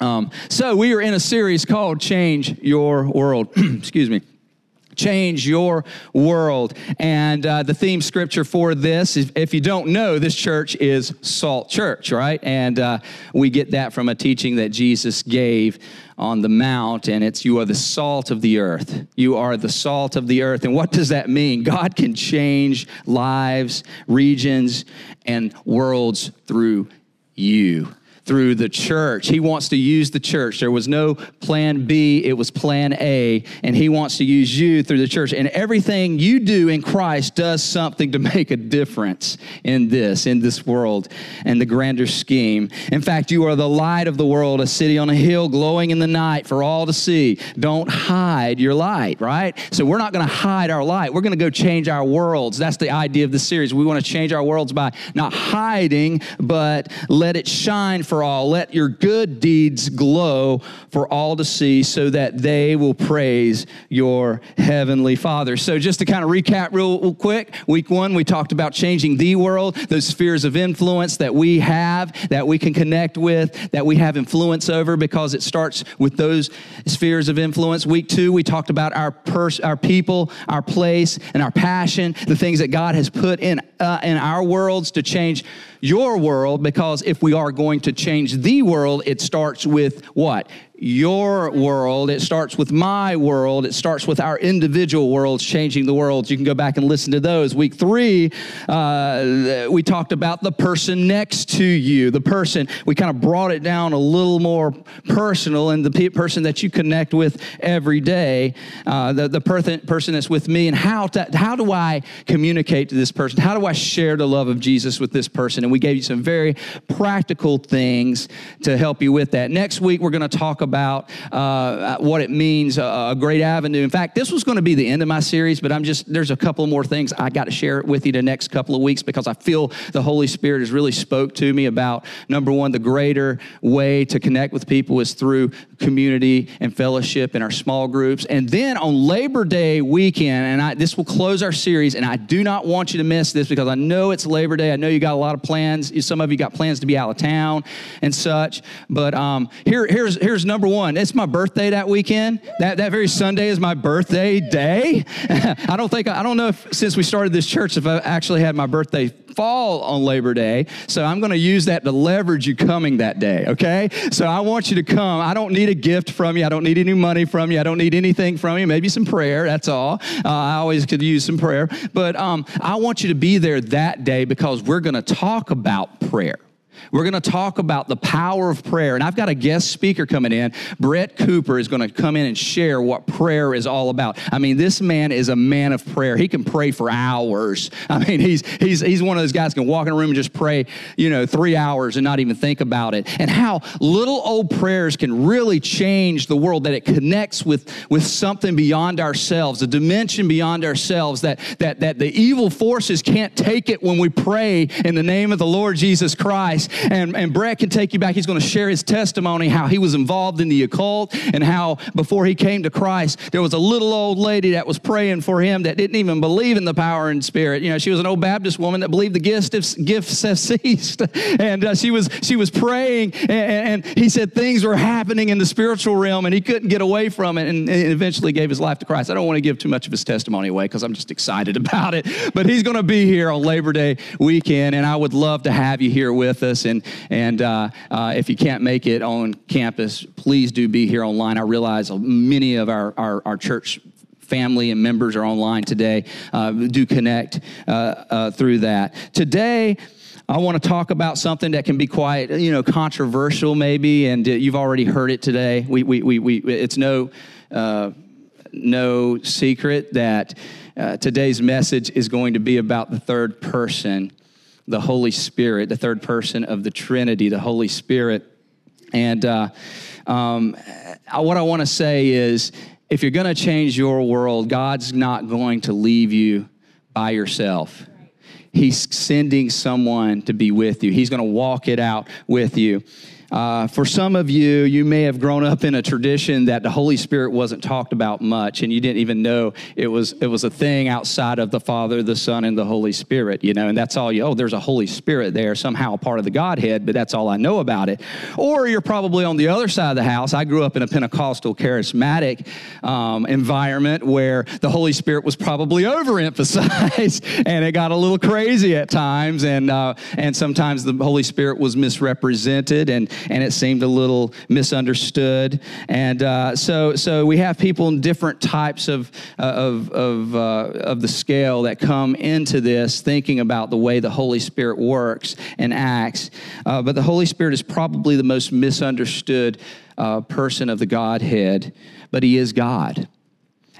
Um, so we are in a series called Change Your World. Excuse me change your world. And uh, the theme scripture for this, if, if, you don't know, this church is Salt Church, right? And uh, we get that from a teaching that Jesus gave on the mount, and it's you are the salt of the earth. You are the salt of the earth. And what does that mean? God can change lives, regions, and worlds through you through the church. He wants to use the church. There was no plan B, it was plan A, and He wants to use you through the church. And everything you do in Christ does something to make a difference in this, in this world, and the grander scheme. In fact, you are the light of the world, a city on a hill glowing in the night for all to see. Don't hide your light, right? So we're not going to hide our light. We're going to go change our worlds. That's the idea of the series. We want to change our worlds by not hiding, but let it shine for for all. Let your good deeds glow for all to see so that they will praise your heavenly Father. So, just to kind of recap real, real quick, week one, we talked about changing the world, those spheres of influence that we have, that we can connect with, that we have influence over because it starts with those spheres of influence. Week two, we talked about our, pers- our people, our place, and our passion, the things that God has put in, uh, in our worlds to change your world because if we are going to change the world, it starts with what? Your world. It starts with my world. It starts with our individual worlds changing the world. You can go back and listen to those. Week three, uh, we talked about the person next to you. The person, we kind of brought it down a little more personal and the pe- person that you connect with every day, uh, the, the person, person that's with me, and how, to, how do I communicate to this person? How do I share the love of Jesus with this person? And we gave you some very practical things to help you with that. Next week, we're going to talk about uh, what it means, uh, a great avenue. In fact, this was going to be the end of my series, but I'm just, there's a couple more things I got to share with you the next couple of weeks because I feel the Holy Spirit has really spoke to me about number one, the greater way to connect with people is through community and fellowship in our small groups. And then on Labor Day weekend, and I, this will close our series, and I do not want you to miss this because I know it's Labor Day. I know you got a lot of plans. Some of you got plans to be out of town and such. But um, here, here's, here's number one. It's my birthday that weekend. That, that very Sunday is my birthday day. I don't think, I don't know if since we started this church, if I actually had my birthday fall on Labor Day. So I'm going to use that to leverage you coming that day, okay? So I want you to come. I don't need a gift from you. I don't need any money from you. I don't need anything from you. Maybe some prayer, that's all. Uh, I always could use some prayer. But um, I want you to be there that day because we're going to talk about prayer. We're going to talk about the power of prayer. And I've got a guest speaker coming in. Brett Cooper is going to come in and share what prayer is all about. I mean, this man is a man of prayer. He can pray for hours. I mean, he's, he's, he's one of those guys can walk in a room and just pray, you know, three hours and not even think about it. And how little old prayers can really change the world, that it connects with, with something beyond ourselves, a dimension beyond ourselves, that, that, that the evil forces can't take it when we pray in the name of the Lord Jesus Christ and, and Brett can take you back. He's going to share his testimony, how he was involved in the occult, and how before he came to Christ, there was a little old lady that was praying for him that didn't even believe in the power and spirit. You know, she was an old Baptist woman that believed the gifts, gifts have ceased. And uh, she, was, she was praying, and, and, he said things were happening in the spiritual realm, and he couldn't get away from it, and, and eventually gave his life to Christ. I don't want to give too much of his testimony away because I'm just excited about it. But he's going to be here on Labor Day weekend, and I would love to have you here with us. And, and uh, uh, if you can't make it on campus, please do be here online. I realize many of our, our, our church family and members are online today. Uh, do connect uh, uh, through that. Today, I want to talk about something that can be quite, you know, controversial maybe, and uh, you've already heard it today. We, we, we, we it's no, no secret that today's message is going to be about the third person the Holy Spirit, the third person of the Trinity, the Holy Spirit. And uh, um, what I want to say is if you're going to change your world, God's not going to leave you by yourself. He's sending someone to be with you. He's going to walk it out with you. Uh, for some of you, you may have grown up in a tradition that the Holy Spirit wasn't talked about much, and you didn't even know it was it was a thing outside of the Father, the Son, and the Holy Spirit. You know, and that's all you. Oh, there's a Holy Spirit there, somehow a part of the Godhead, but that's all I know about it. Or you're probably on the other side of the house. I grew up in a Pentecostal charismatic um, environment where the Holy Spirit was probably overemphasized, and it got a little crazy at times, and uh, and sometimes the Holy Spirit was misrepresented and and it seemed a little misunderstood. And uh, so, so we have people in different types of, uh, of, of, uh, of the scale that come into this thinking about the way the Holy Spirit works and acts. Uh, but the Holy Spirit is probably the most misunderstood uh, person of the Godhead, but He is God.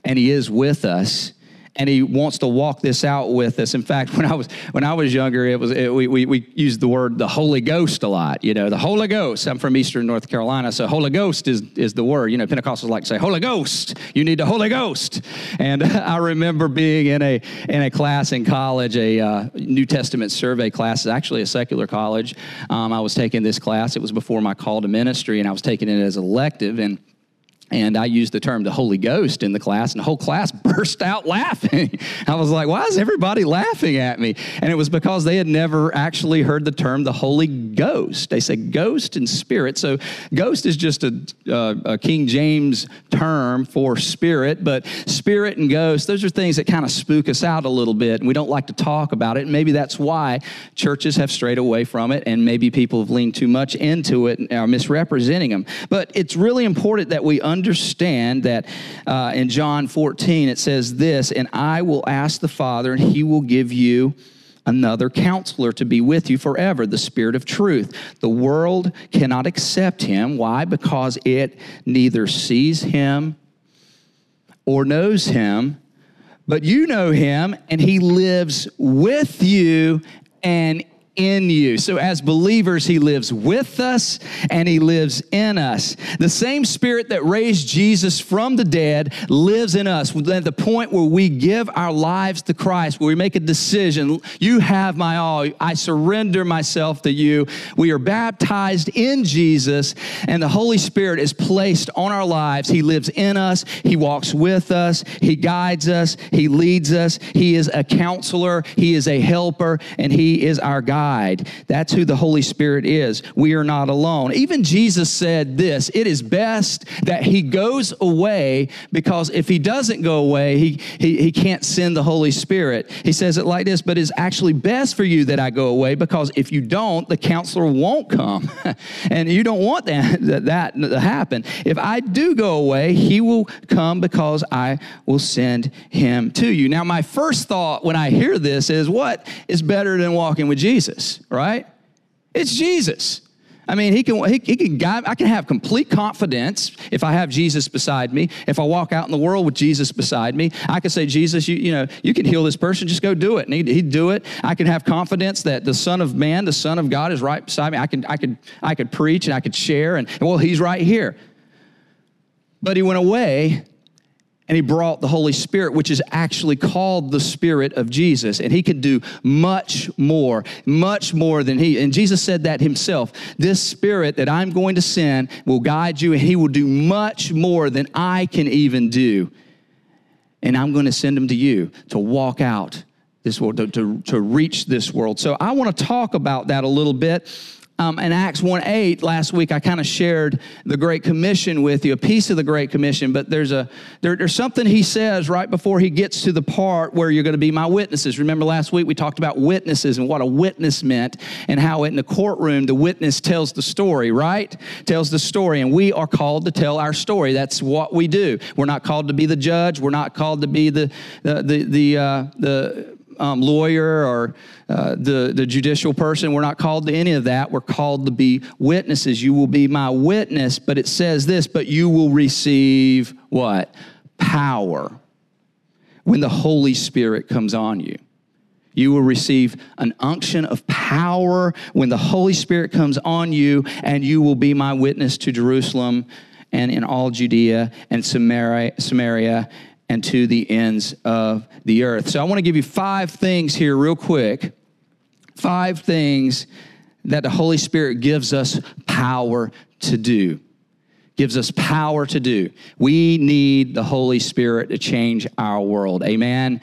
And He is with us and he wants to walk this out with us. In fact, when I was when I was younger, it was it, we, we we used the word the Holy Ghost a lot. You know, the Holy Ghost. I'm from Eastern North Carolina, so Holy Ghost is is the word. You know, Pentecostals like to say Holy Ghost. You need the Holy Ghost. And I remember being in a in a class in college, a uh, New Testament survey class. It's actually a secular college. Um, I was taking this class. It was before my call to ministry, and I was taking it as elective and and I used the term the Holy Ghost in the class, and the whole class burst out laughing. I was like, why is everybody laughing at me? And it was because they had never actually heard the term the Holy Ghost. They said ghost and spirit. So, ghost is just a, uh, a King James term for spirit, but spirit and ghost, those are things that kind of spook us out a little bit, and we don't like to talk about it. And maybe that's why churches have strayed away from it, and maybe people have leaned too much into it and are misrepresenting them. But it's really important that we understand understand that uh, in John 14 it says this, and I will ask the Father, and he will give you another counselor to be with you forever, the Spirit of truth. The world cannot accept him. Why? Because it neither sees him or knows him, but you know him, and he lives with you and in you. So, as believers, He lives with us and He lives in us. The same Spirit that raised Jesus from the dead lives in us. At the point where we give our lives to Christ, where we make a decision, You have my all, I surrender myself to you. We are baptized in Jesus, and the Holy Spirit is placed on our lives. He lives in us, He walks with us, He guides us, He leads us. He is a counselor, He is a helper, and He is our God guide. That's who the Holy Spirit is. We are not alone. Even Jesus said this it is best that he goes away because if he doesn't go away, he, he, he can't send the Holy Spirit. He says it like this, but it's actually best for you that I go away because if you don't, the counselor won't come. and you don't want that, that, that to happen. If I do go away, he will come because I will send him to you. Now, my first thought when I hear this is what is better than walking with Jesus? Jesus, right? It's Jesus. I mean, he can, he, he, can guide, I can have complete confidence if I have Jesus beside me. If I walk out in the world with Jesus beside me, I can say, Jesus, you, you know, you can heal this person, just go do it. And he'd, he'd do it. I can have confidence that the Son of Man, the Son of God is right beside me. I can, I could, I could preach and I could share and, well, he's right here. But he went away and he brought the Holy Spirit, which is actually called the Spirit of Jesus. And he can do much more, much more than he. And Jesus said that himself. This Spirit that I'm going to send will guide you, and he will do much more than I can even do. And I'm going to send him to you to walk out this world, to, to, to reach this world. So I want to talk about that a little bit. Um, in Acts 1 8, last week, I kind of shared the Great Commission with you, a piece of the Great Commission, but there's, a, there, there's something he says right before he gets to the part where you're going to be my witnesses. Remember last week we talked about witnesses and what a witness meant and how in the courtroom the witness tells the story, right? Tells the story, and we are called to tell our story. That's what we do. We're not called to be the judge, we're not called to be the, the, the, the, uh, the um, lawyer or uh, the, the judicial person. We're not called to any of that. We're called to be witnesses. You will be my witness, but it says this, but you will receive what? Power when the Holy Spirit comes on you. You will receive an unction of power when the Holy Spirit comes on you, and you will be my witness to Jerusalem and in all Judea and Samaria, Samaria and to the ends of the earth. So I want to give you five things here, real quick. Five things that the Holy Spirit gives us power to do. Gives us power to do. We need the Holy Spirit to change our world. Amen.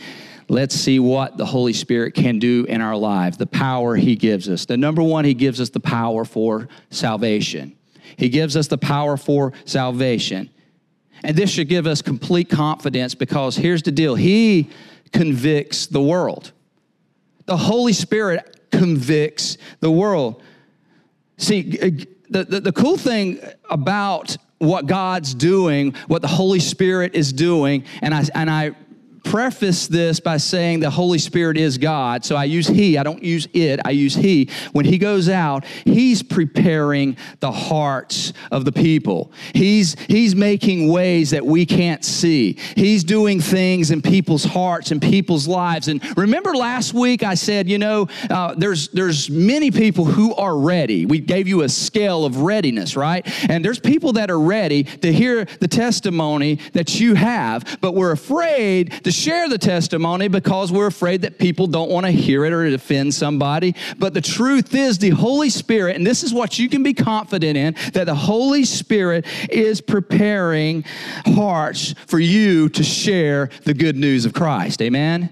Let's see what the Holy Spirit can do in our lives, the power He gives us. The number one, He gives us the power for salvation. He gives us the power for salvation. And this should give us complete confidence because here's the deal He convicts the world. The Holy Spirit convicts the world. See, the, the, the cool thing about what God's doing, what the Holy Spirit is doing, and I, and I preface this by saying the Holy Spirit is God. So I use He, I don't use it, I use He. When He goes out, He's preparing the hearts of the people. He's, he's making ways that we can't see. He's doing things in people's hearts and people's lives. And remember last week I said, you know, uh, there's, there's many people who are ready. We gave you a scale of readiness, right? And there's people that are ready to hear the testimony that you have, but we're afraid to share the testimony because we're afraid that people don't want to hear it or offend somebody. But the truth is, the Holy Spirit, and this is what you can be confident in, that the Holy Spirit is preparing hearts for you to share the good news of Christ. Amen?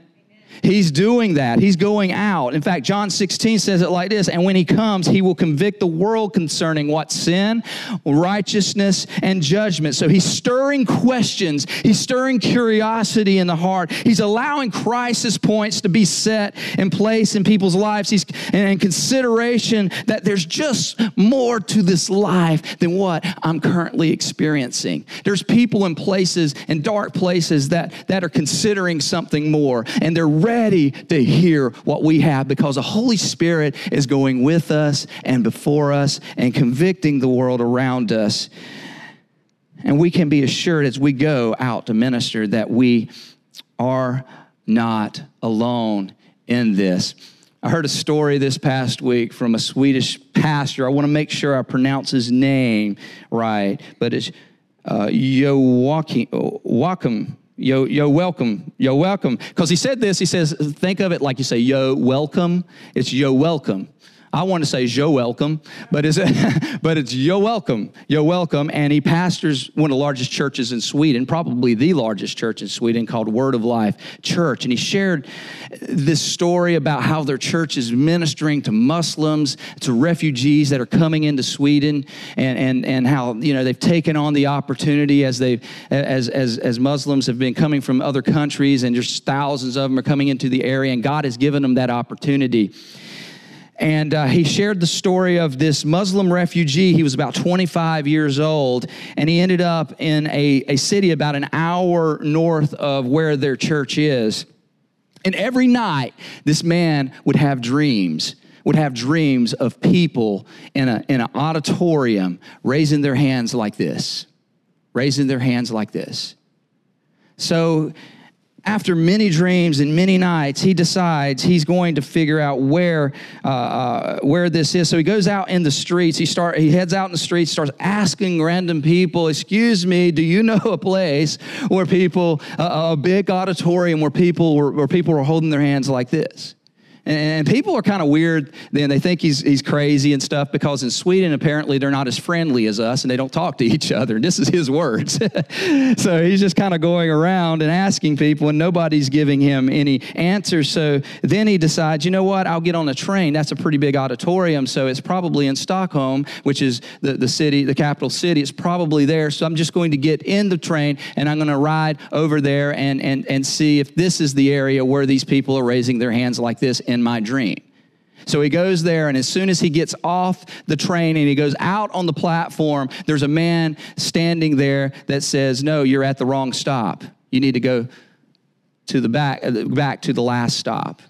He's doing that. He's going out. In fact, John 16 says it like this And when he comes, he will convict the world concerning what sin, righteousness, and judgment. So he's stirring questions, he's stirring curiosity in the heart. He's allowing crisis points to be set in place in people's lives. He's and consideration that there's just more to this life than what I'm currently experiencing. There's people in places, in dark places, that, that are considering something more, and they're ready to hear what we have because the Holy Spirit is going with us and before us and convicting the world around us. And we can be assured as we go out to minister that we are not alone in this. I heard a story this past week from a Swedish pastor. I want to make sure I pronounce his name right, but it's uh, Joakim, Yo, yo, welcome. Yo, welcome. Because he said this, he says, think of it like you say, yo, welcome. It's yo, welcome. I want to say "yo welcome," but it's but it's "yo welcome," "yo welcome." And he pastors one of the largest churches in Sweden, probably the largest church in Sweden, called Word of Life Church. And he shared this story about how their church is ministering to Muslims, to refugees that are coming into Sweden, and and and how you know they've taken on the opportunity as they as as as Muslims have been coming from other countries, and just thousands of them are coming into the area, and God has given them that opportunity and uh, he shared the story of this Muslim refugee. He was about 25 years old, and he ended up in a, a city about an hour north of where their church is. And every night, this man would have dreams would have dreams of people in, a, in an auditorium raising their hands like this, raising their hands like this. So after many dreams and many nights, he decides he's going to figure out where uh, uh, where this is. So he goes out in the streets. He start he heads out in the streets, starts asking random people, "Excuse me, do you know a place where people uh, a big auditorium where people were, where people were holding their hands like this?" And people are kind of weird. Then they think he's, he's crazy and stuff because in Sweden, apparently, they're not as friendly as us and they don't talk to each other. And this is his words. so he's just kind of going around and asking people, and nobody's giving him any answers. So then he decides, you know what? I'll get on a train. That's a pretty big auditorium. So it's probably in Stockholm, which is the, the city, the capital city. It's probably there. So I'm just going to get in the train and I'm going to ride over there and, and, and see if this is the area where these people are raising their hands like this in my dream. So he goes there, and as soon as he gets off the train and he goes out on the platform, there's a man standing there that says, No, you're at the wrong stop. You need to go to the back, uh, back to the last stop.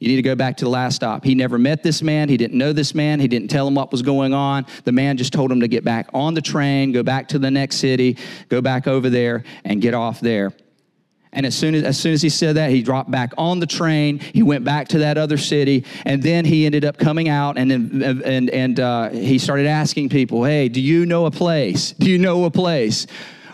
You need to go back to the last stop. He never met this man. He didn't know this man. He didn't tell him what was going on. The man just told him to get back on the train, go back to the next city, go back over there, and get off there. And as soon as, as soon as he said that, he dropped back on the train. He went back to that other city, and then he ended up coming out and and and uh, he started asking people, "Hey, do you know a place? Do you know a place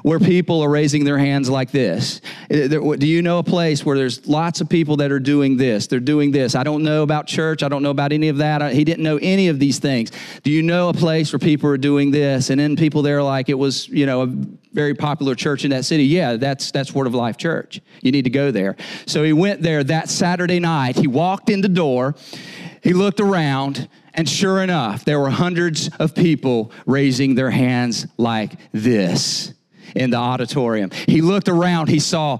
where people are raising their hands like this? Uh, do you know a place where there's lots of people that are doing this? They're doing this. I don't know about church. I don't know about any of that. He didn't know any of these things. Do you know a place where people are doing this? And then people there like it was, you know, a very popular church in that city. Yeah, that's that's Word of Life Church. You need to go there. So he went there that Saturday night. He walked in the door. He looked around and sure enough, there were hundreds of people raising their hands like this in the auditorium. He looked around, he saw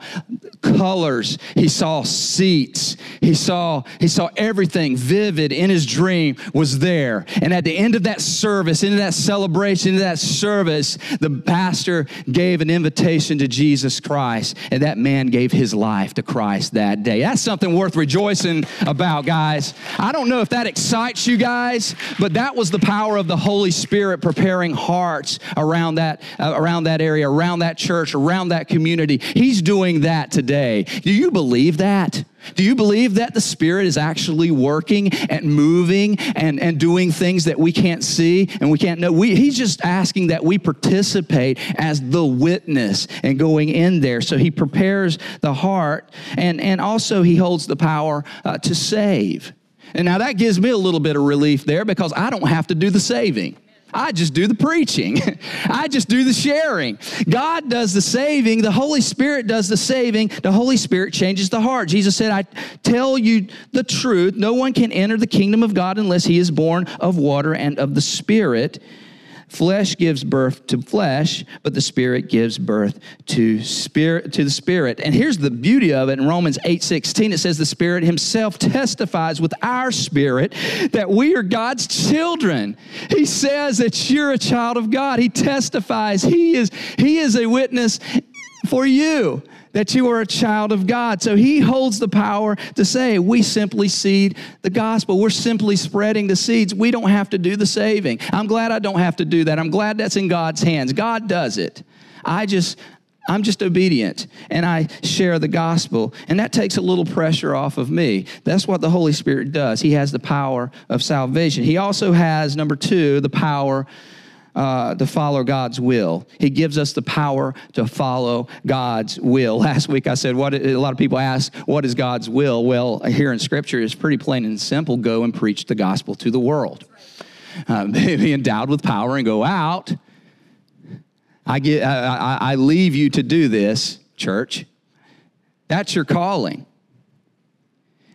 colors, he saw seats, he saw he saw everything vivid in his dream was there. And at the end of that service, into that celebration, into that service, the pastor gave an invitation to Jesus Christ, and that man gave his life to Christ that day. That's something worth rejoicing about, guys. I don't know if that excites you guys, but that was the power of the Holy Spirit preparing hearts around that uh, around that area, around around that church, around that community. He's doing that today. Do you believe that? Do you believe that the Spirit is actually working and moving and, and doing things that we can't see and we can't know? We, he's just asking that we participate as the witness and going in there. So he prepares the heart and, and also he holds the power uh, to save. And now that gives me a little bit of relief there because I don't have to do the saving. I just do the preaching. I just do the sharing. God does the saving. The Holy Spirit does the saving. The Holy Spirit changes the heart. Jesus said, I tell you the truth. No one can enter the kingdom of God unless he is born of water and of the Spirit. Flesh gives birth to flesh, but the spirit gives birth to spirit to the spirit. And here's the beauty of it in Romans 8:16 it says the spirit himself testifies with our spirit that we are God's children. He says that you're a child of God. He testifies. He is he is a witness for you that you are a child of God. So he holds the power to say, we simply seed the gospel. We're simply spreading the seeds. We don't have to do the saving. I'm glad I don't have to do that. I'm glad that's in God's hands. God does it. I just, I'm just obedient and I share the gospel. And that takes a little pressure off of me. That's what the Holy Spirit does. He has the power of salvation. He also has, number two, the power uh, to follow God's will. He gives us the power to follow God's will. Last week I said, what a lot of people ask, what is God's will? Well, here in Scripture it's pretty plain and simple go and preach the gospel to the world. Uh, be endowed with power and go out. I, get, I, I leave you to do this, church. That's your calling.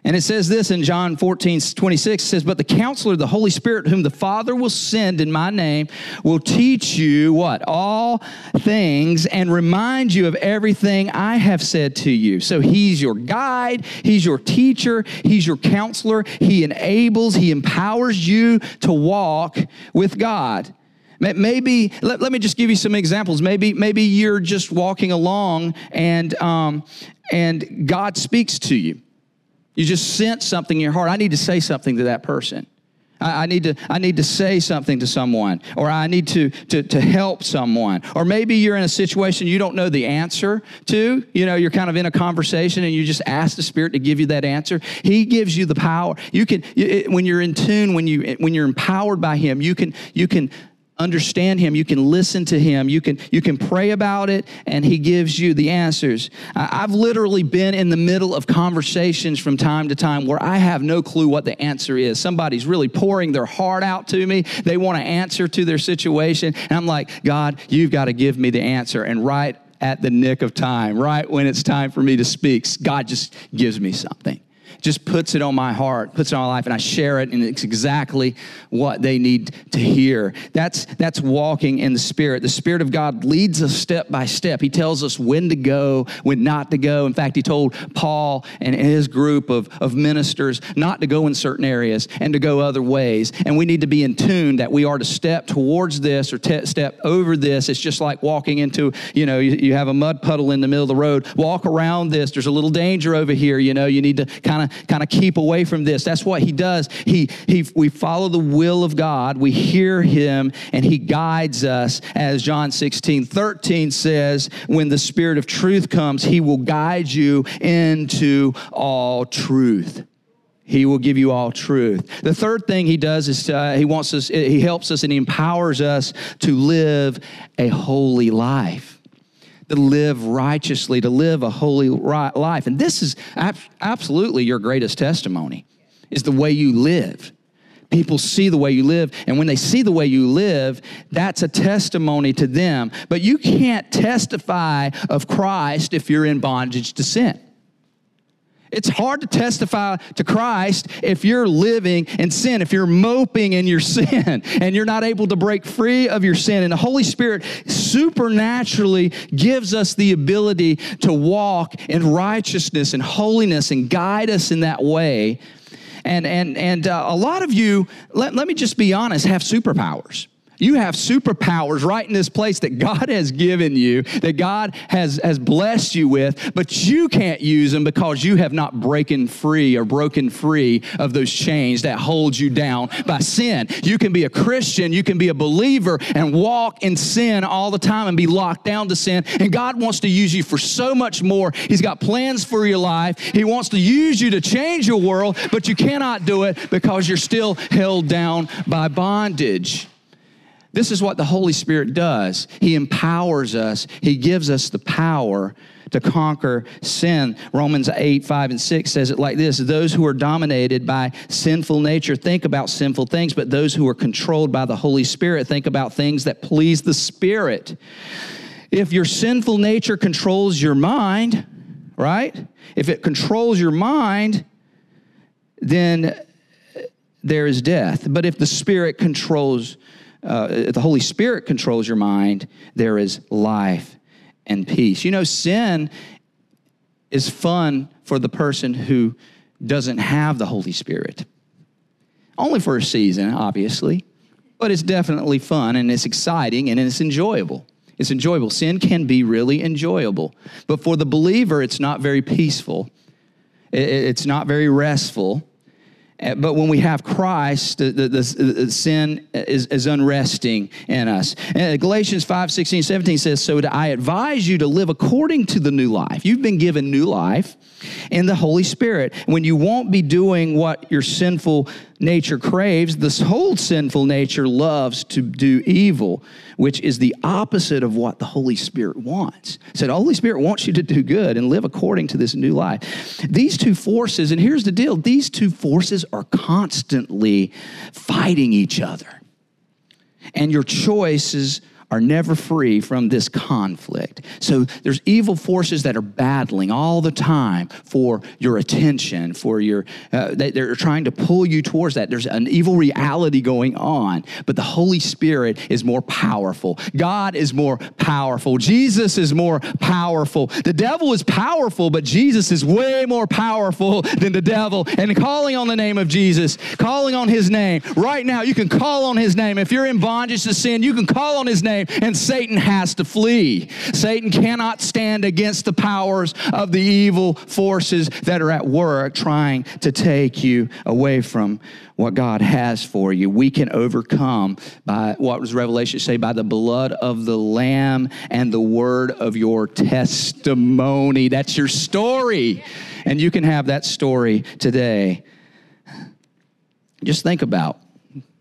And it says this in John 14, 26, it says, But the counselor, the Holy Spirit, whom the Father will send in my name, will teach you what? All things and remind you of everything I have said to you. So he's your guide, he's your teacher, he's your counselor. He enables, he empowers you to walk with God. Maybe, let, let me just give you some examples. Maybe, maybe you're just walking along and, um, and God speaks to you you just sense something in your heart. I need to say something to that person. I, I need to, I need to say something to someone, or I need to, to, to help someone. Or maybe you're in a situation you don't know the answer to. You know, you're kind of in a conversation and you just ask the Spirit to give you that answer. He gives you the power. You can, when you're in tune, when, you, when you're empowered by Him, you can, you can understand him. You can listen to him. You can you can pray about it and he gives you the answers. I've literally been in the middle of conversations from time to time where i have no clue what the answer is. Somebody's really pouring their heart out to me. They want to answer to their situation. And i'm like god you've got to give me the answer. And right at the nick of time right when it's time for me to speak god just gives me something just puts it on my heart, puts it on my life, and I share it, and it's exactly what they need to hear. That's, that's walking in the Spirit. The Spirit of God leads us step by step. He tells us when to go, when not to go. In fact, he told Paul and his group of, of ministers not to go in certain areas and to go other ways. And we need to be in tune that we are to step towards this or te- step over this. It's just like walking into, you know, you, you have a mud puddle in the middle of the road. Walk around this. There's a little danger over here. You know, you need to kind kind of keep away from this. That's what he does. He, he, we follow the will of God, we hear him, and he guides us. As John 16, 13 says, when the Spirit of truth comes, he will guide you into all truth. He will give you all truth. The third thing he does is uh, he wants us, he helps us and he empowers us to live a holy life. To live righteously, to live a holy life. And this is absolutely your greatest testimony is the way you live. People see the way you live, and when they see the way you live, that's a testimony to them. But you can't testify of Christ if you're in bondage to sin. It's hard to testify to Christ if you're living in sin, if you're moping in your sin and you're not able to break free of your sin. And the Holy Spirit supernaturally gives us the ability to walk in righteousness and holiness and guide us in that way. And, and, and uh, a lot of you, let, let me just be honest, have superpowers. You have superpowers right in this place that God has given you, that God has, has blessed you with, but you can't use them because you have not broken free or broken free of those chains that hold you down by sin. You can be a Christian, you can be a believer and walk in sin all the time and be locked down to sin. And God wants to use you for so much more. He's got plans for your life. He wants to use you to change your world, but you cannot do it because you're still held down by bondage. This is what the Holy Spirit does. He empowers us, He gives us the power to conquer sin. Romans 8, 5, and 6 says it like this Those who are dominated by sinful nature think about sinful things, but those who are controlled by the Holy Spirit think about things that please the Spirit. If your sinful nature controls your mind, right? If it controls your mind, then there is death. But if the Spirit controls uh, if the Holy Spirit controls your mind, there is life and peace. You know, sin is fun for the person who doesn't have the Holy Spirit. Only for a season, obviously, but it's definitely fun and it's exciting and it's enjoyable. It's enjoyable. Sin can be really enjoyable, but for the believer, it's not very peaceful. It's not very restful. Uh, but when we have Christ, the, the, the sin is, is, unresting in us. And Galatians 5 16, 17 says, So I advise you to live according to the new life. You've been given new life in the Holy Spirit. When you won't be doing what your sinful nature craves, this whole sinful nature loves to do evil, which is the opposite of what the Holy Spirit wants. So the Holy Spirit wants you to do good and live according to this new life. These two forces, and here's the deal these two forces are constantly fighting each other. And your choices are never free from this conflict. So there's evil forces that are battling all the time for your attention, for your, uh, they're trying to pull you towards that. There's an evil reality going on, but the Holy Spirit is more powerful. God is more powerful. Jesus is more powerful. The devil is powerful, but Jesus is way more powerful than the devil. And calling on the name of Jesus, calling on his name, right now, you can call on his name. If you're in bondage to sin, you can call on his name name, and Satan has to flee. Satan cannot stand against the powers of the evil forces that are at work trying to take you away from what God has for you. We can overcome by what does Revelation say? By the blood of the Lamb and the word of your testimony. That's your story. And you can have that story today. Just think about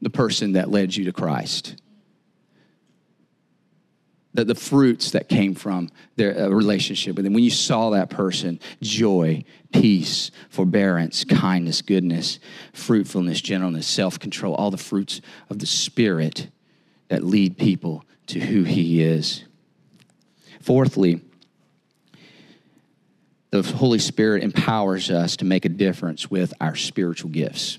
the person that led you to Christ the, the fruits that came from their uh, relationship with him. When you saw that person, joy, peace, forbearance, kindness, goodness, fruitfulness, gentleness, self control, all the fruits of the Spirit that lead people to who he is. Fourthly, the Holy Spirit empowers us to make a difference with our spiritual gifts.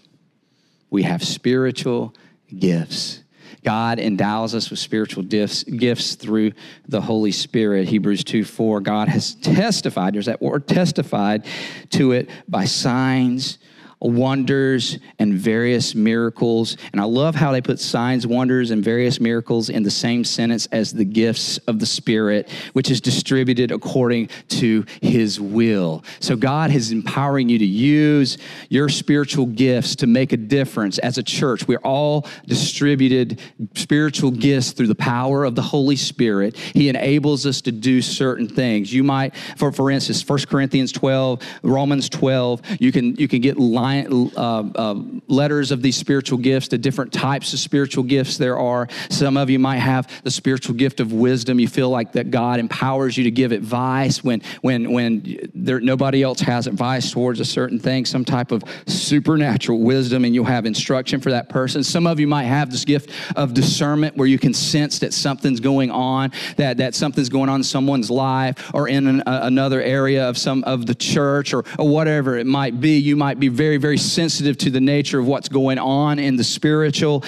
We have spiritual gifts. God endows us with spiritual gifts, gifts through the Holy Spirit. Hebrews 2 4, God has testified, there's that word testified to it by signs wonders and various miracles. And I love how they put signs, wonders, and various miracles in the same sentence as the gifts of the Spirit, which is distributed according to His will. So God is empowering you to use your spiritual gifts to make a difference as a church. We're all distributed spiritual gifts through the power of the Holy Spirit. He enables us to do certain things. You might, for, for instance, 1 Corinthians 12, Romans 12, you can, you can get line line, uh, uh, letters of these spiritual gifts, the different types of spiritual gifts there are. Some of you might have the spiritual gift of wisdom. You feel like that God empowers you to give advice when when when there, nobody else has advice towards a certain thing. Some type of supernatural wisdom, and you'll have instruction for that person. Some of you might have this gift of discernment where you can sense that something's going on, that that something's going on in someone's life or in an, another area of some of the church or, or whatever it might be. You might be very very sensitive to the nature of what's going on in the spiritual.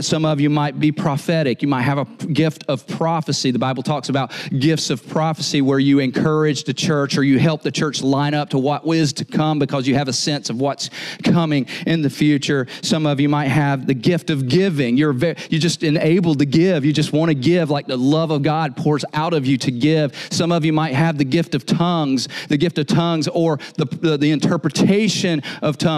Some of you might be prophetic. You might have a gift of prophecy. The Bible talks about gifts of prophecy where you encourage the church or you help the church line up to what is to come because you have a sense of what's coming in the future. Some of you might have the gift of giving. You're very, you're just enabled to give. You just want to give like the love of God pours out of you to give. Some of you might have the gift of tongues, the gift of tongues or the, the, the interpretation of tongues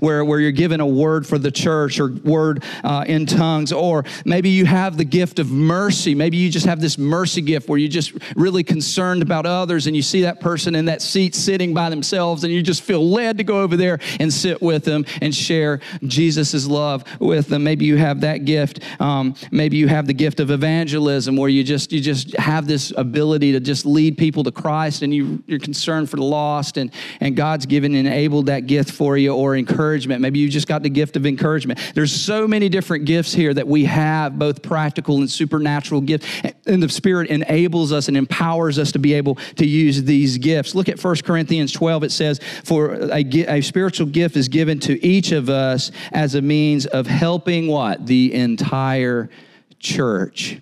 where, where you're given a word for the church or word uh, in tongues. Or maybe you have the gift of mercy. Maybe you just have this mercy gift where you're just really concerned about others and you see that person in that seat sitting by themselves and you just feel led to go over there and sit with them and share Jesus' love with them. Maybe you have that gift. Um, maybe you have the gift of evangelism where you just you just have this ability to just lead people to Christ and you, you're concerned for the lost and, and God's given and enabled that gift for you or encouragement. Maybe you just got the gift of encouragement. There's so many different gifts here that we have, both practical and supernatural gifts. And the Spirit enables us and empowers us to be able to use these gifts. Look at 1 Corinthians 12. It says, For a, a spiritual gift is given to each of us as a means of helping what? The entire church.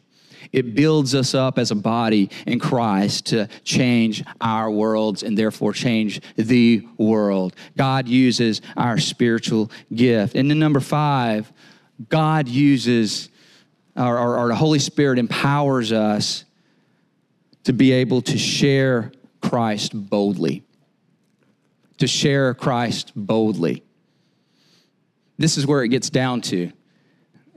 It builds us up as a body in Christ to change our worlds and therefore change the world. God uses our spiritual gift. And then number five, God uses, or, the Holy Spirit empowers us to be able to share Christ boldly. To share Christ boldly. This is where it gets down to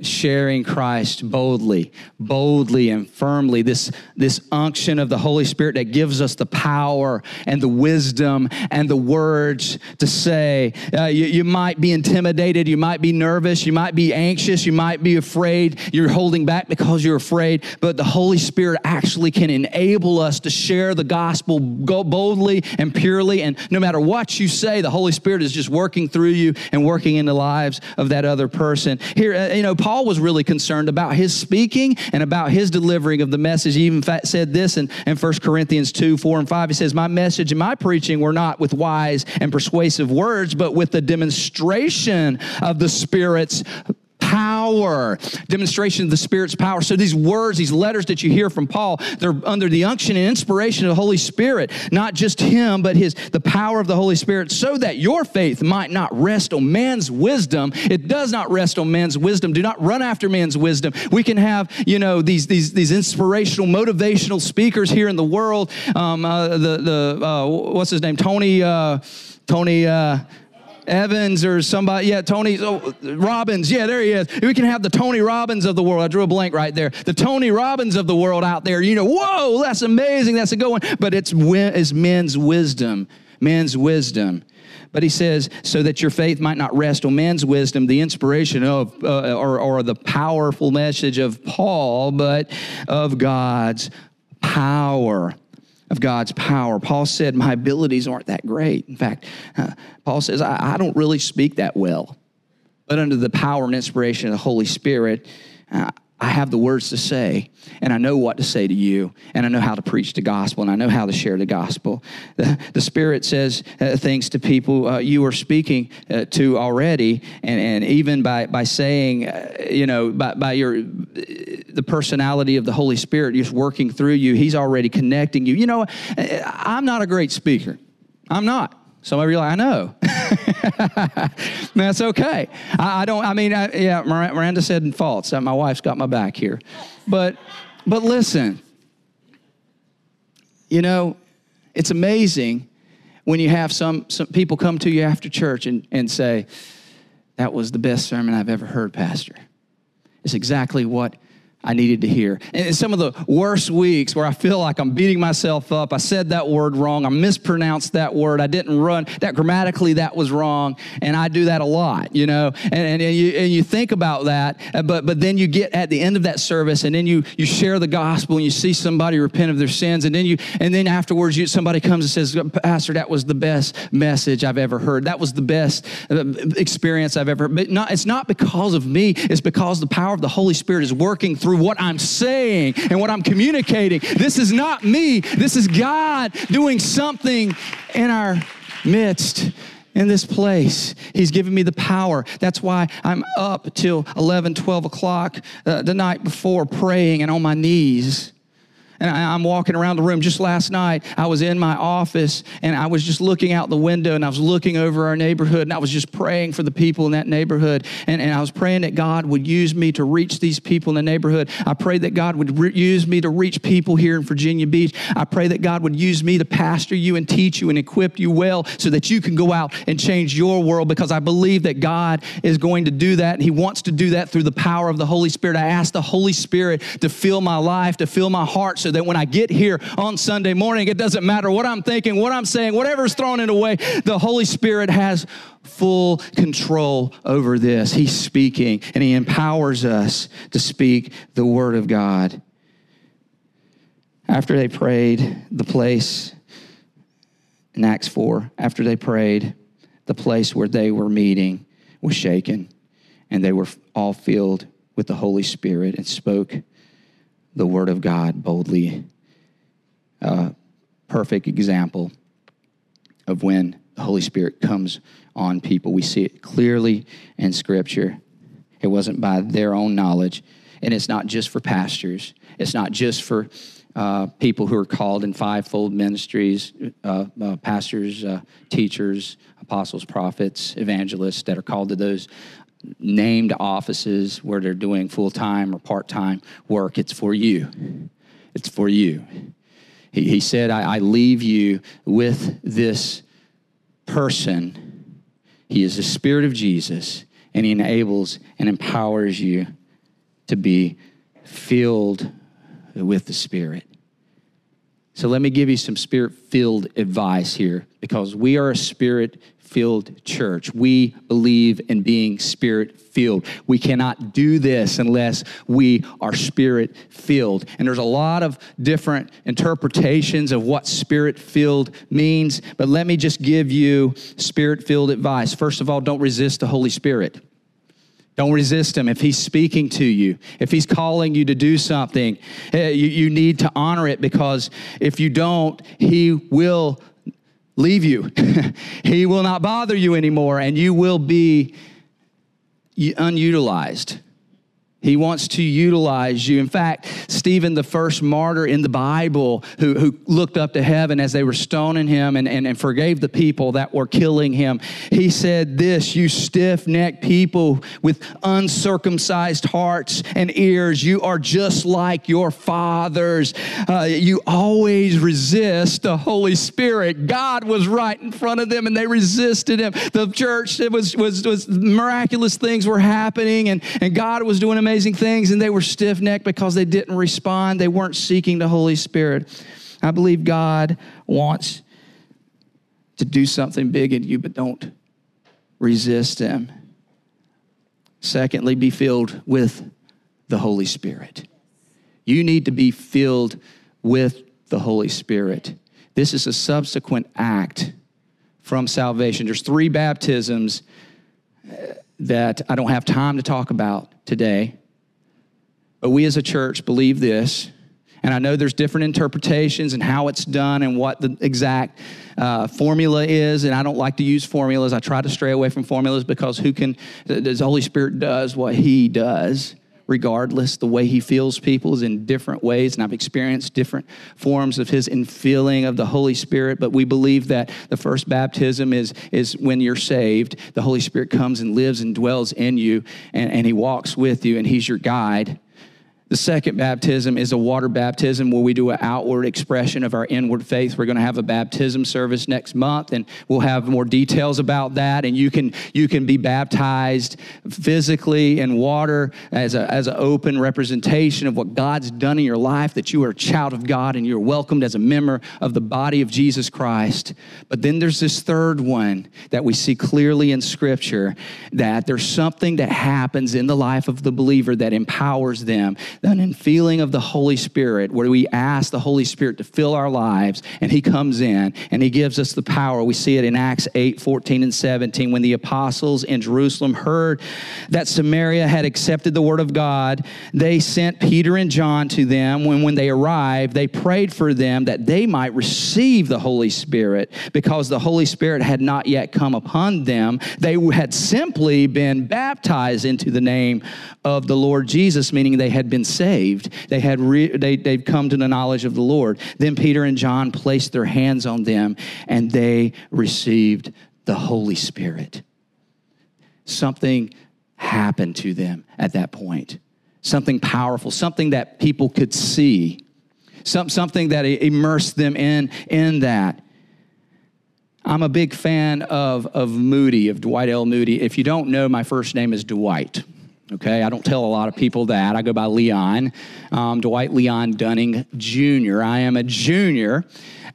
sharing Christ boldly, boldly and firmly. This, this unction of the Holy Spirit that gives us the power and the wisdom and the words to say. Uh, you, you might be intimidated, you might be nervous, you might be anxious, you might be afraid. You're holding back because you're afraid, but the Holy Spirit actually can enable us to share the gospel boldly and purely. And no matter what you say, the Holy Spirit is just working through you and working in the lives of that other person. Here, uh, you know, Paul Paul was really concerned about his speaking and about his delivering of the message. He even said this in, in 1 Corinthians 2 4 and 5. He says, My message and my preaching were not with wise and persuasive words, but with the demonstration of the Spirit's power, demonstration of the Spirit's power. So these words, these letters that you hear from Paul, they're under the unction and inspiration of the Holy Spirit, not just him, but his the power of the Holy Spirit, so that your faith might not rest on man's wisdom. It does not rest on man's wisdom. Do not run after man's wisdom. We can have, you know, these these these inspirational, motivational speakers here in the world. Um, uh, the the uh, what's his name? Tony. Uh, Tony. Evans or somebody. Yeah, Tony oh, Robbins. Yeah, there he is. We can have the Tony Robbins of the world. I drew a blank right there. The Tony Robbins of the world out there. You know, whoa, that's amazing. That's a good one. But it's, it's men's wisdom. Men's wisdom. But he says, so that your faith might not rest on man's wisdom, the inspiration of, uh, or, or the powerful message of Paul, but of God's power of God's power. Paul said, My abilities aren't that great. In fact, uh, Paul says, I, I, don't really speak that well. But under the power and inspiration of the Holy Spirit, uh, I have the words to say, and I know what to say to you, and I know how to preach the gospel, and I know how to share the gospel. The, the Spirit says uh, things to people uh, you are speaking uh, to already, and, and even by, by saying, uh, you know, by, by your the personality of the Holy Spirit just working through you, He's already connecting you. You know, I'm not a great speaker. I'm not. Some of you are like, I know. That's okay. I, I, don't, I mean, I, yeah, Miranda said in faults that my wife's got my back here. But, but listen, you know, it's amazing when you have some, some people come to you after church and, and say, that was the best sermon I've ever heard, Pastor. It's exactly what I needed to hear. And in some of the worst weeks where I feel like I'm beating myself up, I said that word wrong, I mispronounced that word, I didn't run, that grammatically that was wrong, and I do that a lot, you know. And, and, and, you, and you think about that, uh, but, but then you get at the end of that service and then you, you share the gospel and you see somebody repent of their sins, and then you and then afterwards you, somebody comes and says, Pastor, that was the best message I've ever heard. That was the best uh, experience I've ever. But not, it's not because of me. It's because the power of the Holy Spirit is working through what I'm saying and what I'm communicating. This is not me. This is God doing something in our midst in this place. He's given me the power. That's why I'm up till 11, 12 o'clock uh, the night before praying and on my knees and I, am walking around the room. Just last night, I was in my office and I was just looking out the window and I was looking over our neighborhood and I was just praying for the people in that neighborhood. And, and I was praying that God would use me to reach these people in the neighborhood. I prayed that God would re- use me to reach people here in Virginia Beach. I pray that God would use me to pastor you and teach you and equip you well so that you can go out and change your world because I believe that God is going to do that. And He wants to do that through the power of the Holy Spirit. I ask the Holy Spirit to fill my life, to fill my heart so so that when I get here on Sunday morning, it doesn't matter what I'm thinking, what I'm saying, whatever's thrown in the way, the Holy Spirit has full control over this. He's speaking and He empowers us to speak the Word of God. After they prayed, the place in Acts 4, after they prayed, the place where they were meeting was shaken, and they were all filled with the Holy Spirit and spoke the Word of God boldly. A perfect example of when the Holy Spirit comes on people. We see it clearly in Scripture. It wasn't by their own knowledge, and it's not just for pastors, it's not just for uh, people who are called in fivefold ministries uh, uh, pastors, uh, teachers, apostles, prophets, evangelists that are called to those named offices where they're doing full time or part time work. It's for you. It's for you. He, he said, I, I leave you with this person. He is the Spirit of Jesus, and He enables and empowers you to be filled with the Spirit. So let me give you some spirit filled advice here because we are a spirit filled church. We believe in being spirit filled. We cannot do this unless we are spirit filled. And there's a lot of different interpretations of what spirit filled means, but let me just give you spirit filled advice. First of all, don't resist the Holy Spirit. Don't resist him. If he's speaking to you, if he's calling you to do something, eh, you, you need to honor it because if you don't, he will leave you. he will not bother you anymore, and you will be unutilized. He wants to utilize you. In fact, Stephen, the first martyr in the Bible, who, who looked up to heaven as they were stoning him and, and, and forgave the people that were killing him, he said this You stiff necked people with uncircumcised hearts and ears, you are just like your fathers. Uh, you always resist the Holy Spirit. God was right in front of them and they resisted him. The church, it was, was, was miraculous things were happening and, and God was doing amazing amazing things and they were stiff necked because they didn't respond. They weren't seeking the Holy Spirit. I believe God wants to do something big in you, but don't resist Him. Secondly, be filled with the Holy Spirit. You need to be filled with the Holy Spirit. This is a subsequent act from salvation. There's three baptisms uh, that I don't have time to talk about today. But we as a church believe this. And I know there's different interpretations and how it's done and what the exact uh, formula is. And I don't like to use formulas. I try to stray away from formulas because who can, the Holy Spirit does what He does regardless. The way He feels people is in different ways. And I've experienced different forms of His infilling of the Holy Spirit. But we believe that the first baptism is, is when you're saved. The Holy Spirit comes and lives and dwells in you, and, and He walks with you, and He's your guide The second baptism is a water baptism where we do an outward expression of our inward faith. We're going to have a baptism service next month and we'll have more details about that and you can you can be baptized physically in water as a as an open representation of what God's done in your life that you are a child of God and you're welcomed as a member of the body of Jesus Christ. But then there's this third one that we see clearly in scripture that there's something that happens in the life of the believer that empowers them an feeling of the Holy Spirit where we ask the Holy Spirit to fill our lives and He comes in and He gives us the power. We see it in Acts 8 14 and 17 when the apostles in Jerusalem heard that Samaria had accepted the word of God. They sent Peter and John to them. When, when they arrived, they prayed for them that they might receive the Holy Spirit because the Holy Spirit had not yet come upon them. They had simply been baptized into the name of the Lord Jesus, meaning they had been saved. They had re- they, they'd come to the knowledge of the Lord. Then Peter and John placed their hands on them and they received the Holy Spirit. Something happened to them at that point. Something powerful, something that people could see, some, something that immersed them in, in that. I'm a big fan of, of Moody, of Dwight L. Moody. If you don't know, my first name is Dwight. Okay, I don't tell a lot of people that. I go by Leon, um, Dwight Leon Dunning Jr. I am a junior,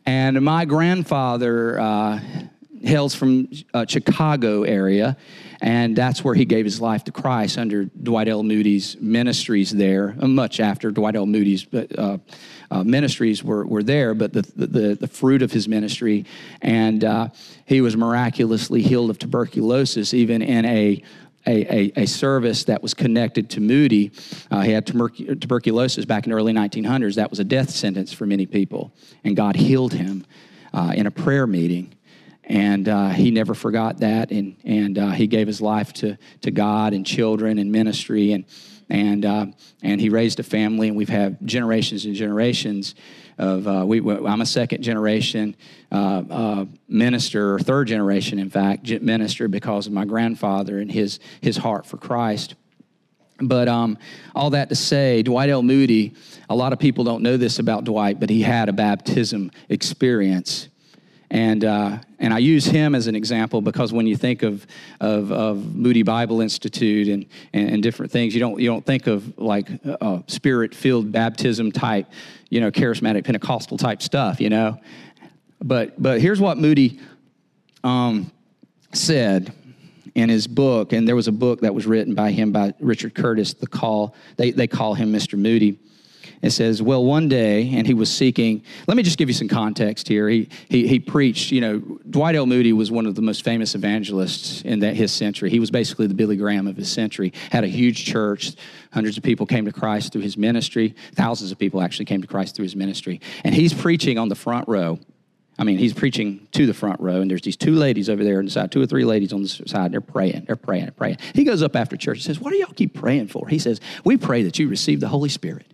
and my grandfather uh, hails from uh, Chicago area, and that's where he gave his life to Christ under Dwight L. Moody's ministries there, uh, much after Dwight L. Moody's uh, uh, ministries were, were there, but the, the, the fruit of his ministry, and uh, he was miraculously healed of tuberculosis, even in a a, a, a, service that was connected to Moody. Uh, he had tuberc- tuberculosis back in the early 1900s. That was a death sentence for many people. And God healed him uh, in a prayer meeting. And uh, he never forgot that. And, and uh, he gave his life to, to God and children and ministry. And, and, uh, and he raised a family. And we've had generations and generations of uh, we, I'm a second generation uh, uh, minister, or third generation, in fact, minister because of my grandfather and his his heart for Christ. But um, all that to say, Dwight L. Moody, a lot of people don't know this about Dwight, but he had a baptism experience. And, uh, and I use him as an example because when you think of, of, of Moody Bible Institute and, and, and, different things, you don't, you don't think of like uh, spirit filled baptism type, you know, charismatic Pentecostal type stuff, you know. But, but here's what Moody um, said in his book, and there was a book that was written by him by Richard Curtis, The Call. They, they call him Mr. Moody. It says, Well, one day, and he was seeking, let me just give you some context here. He, he, he preached, you know, Dwight L. Moody was one of the most famous evangelists in that his century. He was basically the Billy Graham of his century, had a huge church. Hundreds of people came to Christ through his ministry. Thousands of people actually came to Christ through his ministry. And he's preaching on the front row. I mean, he's preaching to the front row, and there's these two ladies over there on the side, two or three ladies on the side. They're praying, they're praying, they're praying. He goes up after church and says, What do y'all keep praying for? He says, We pray that you receive the Holy Spirit.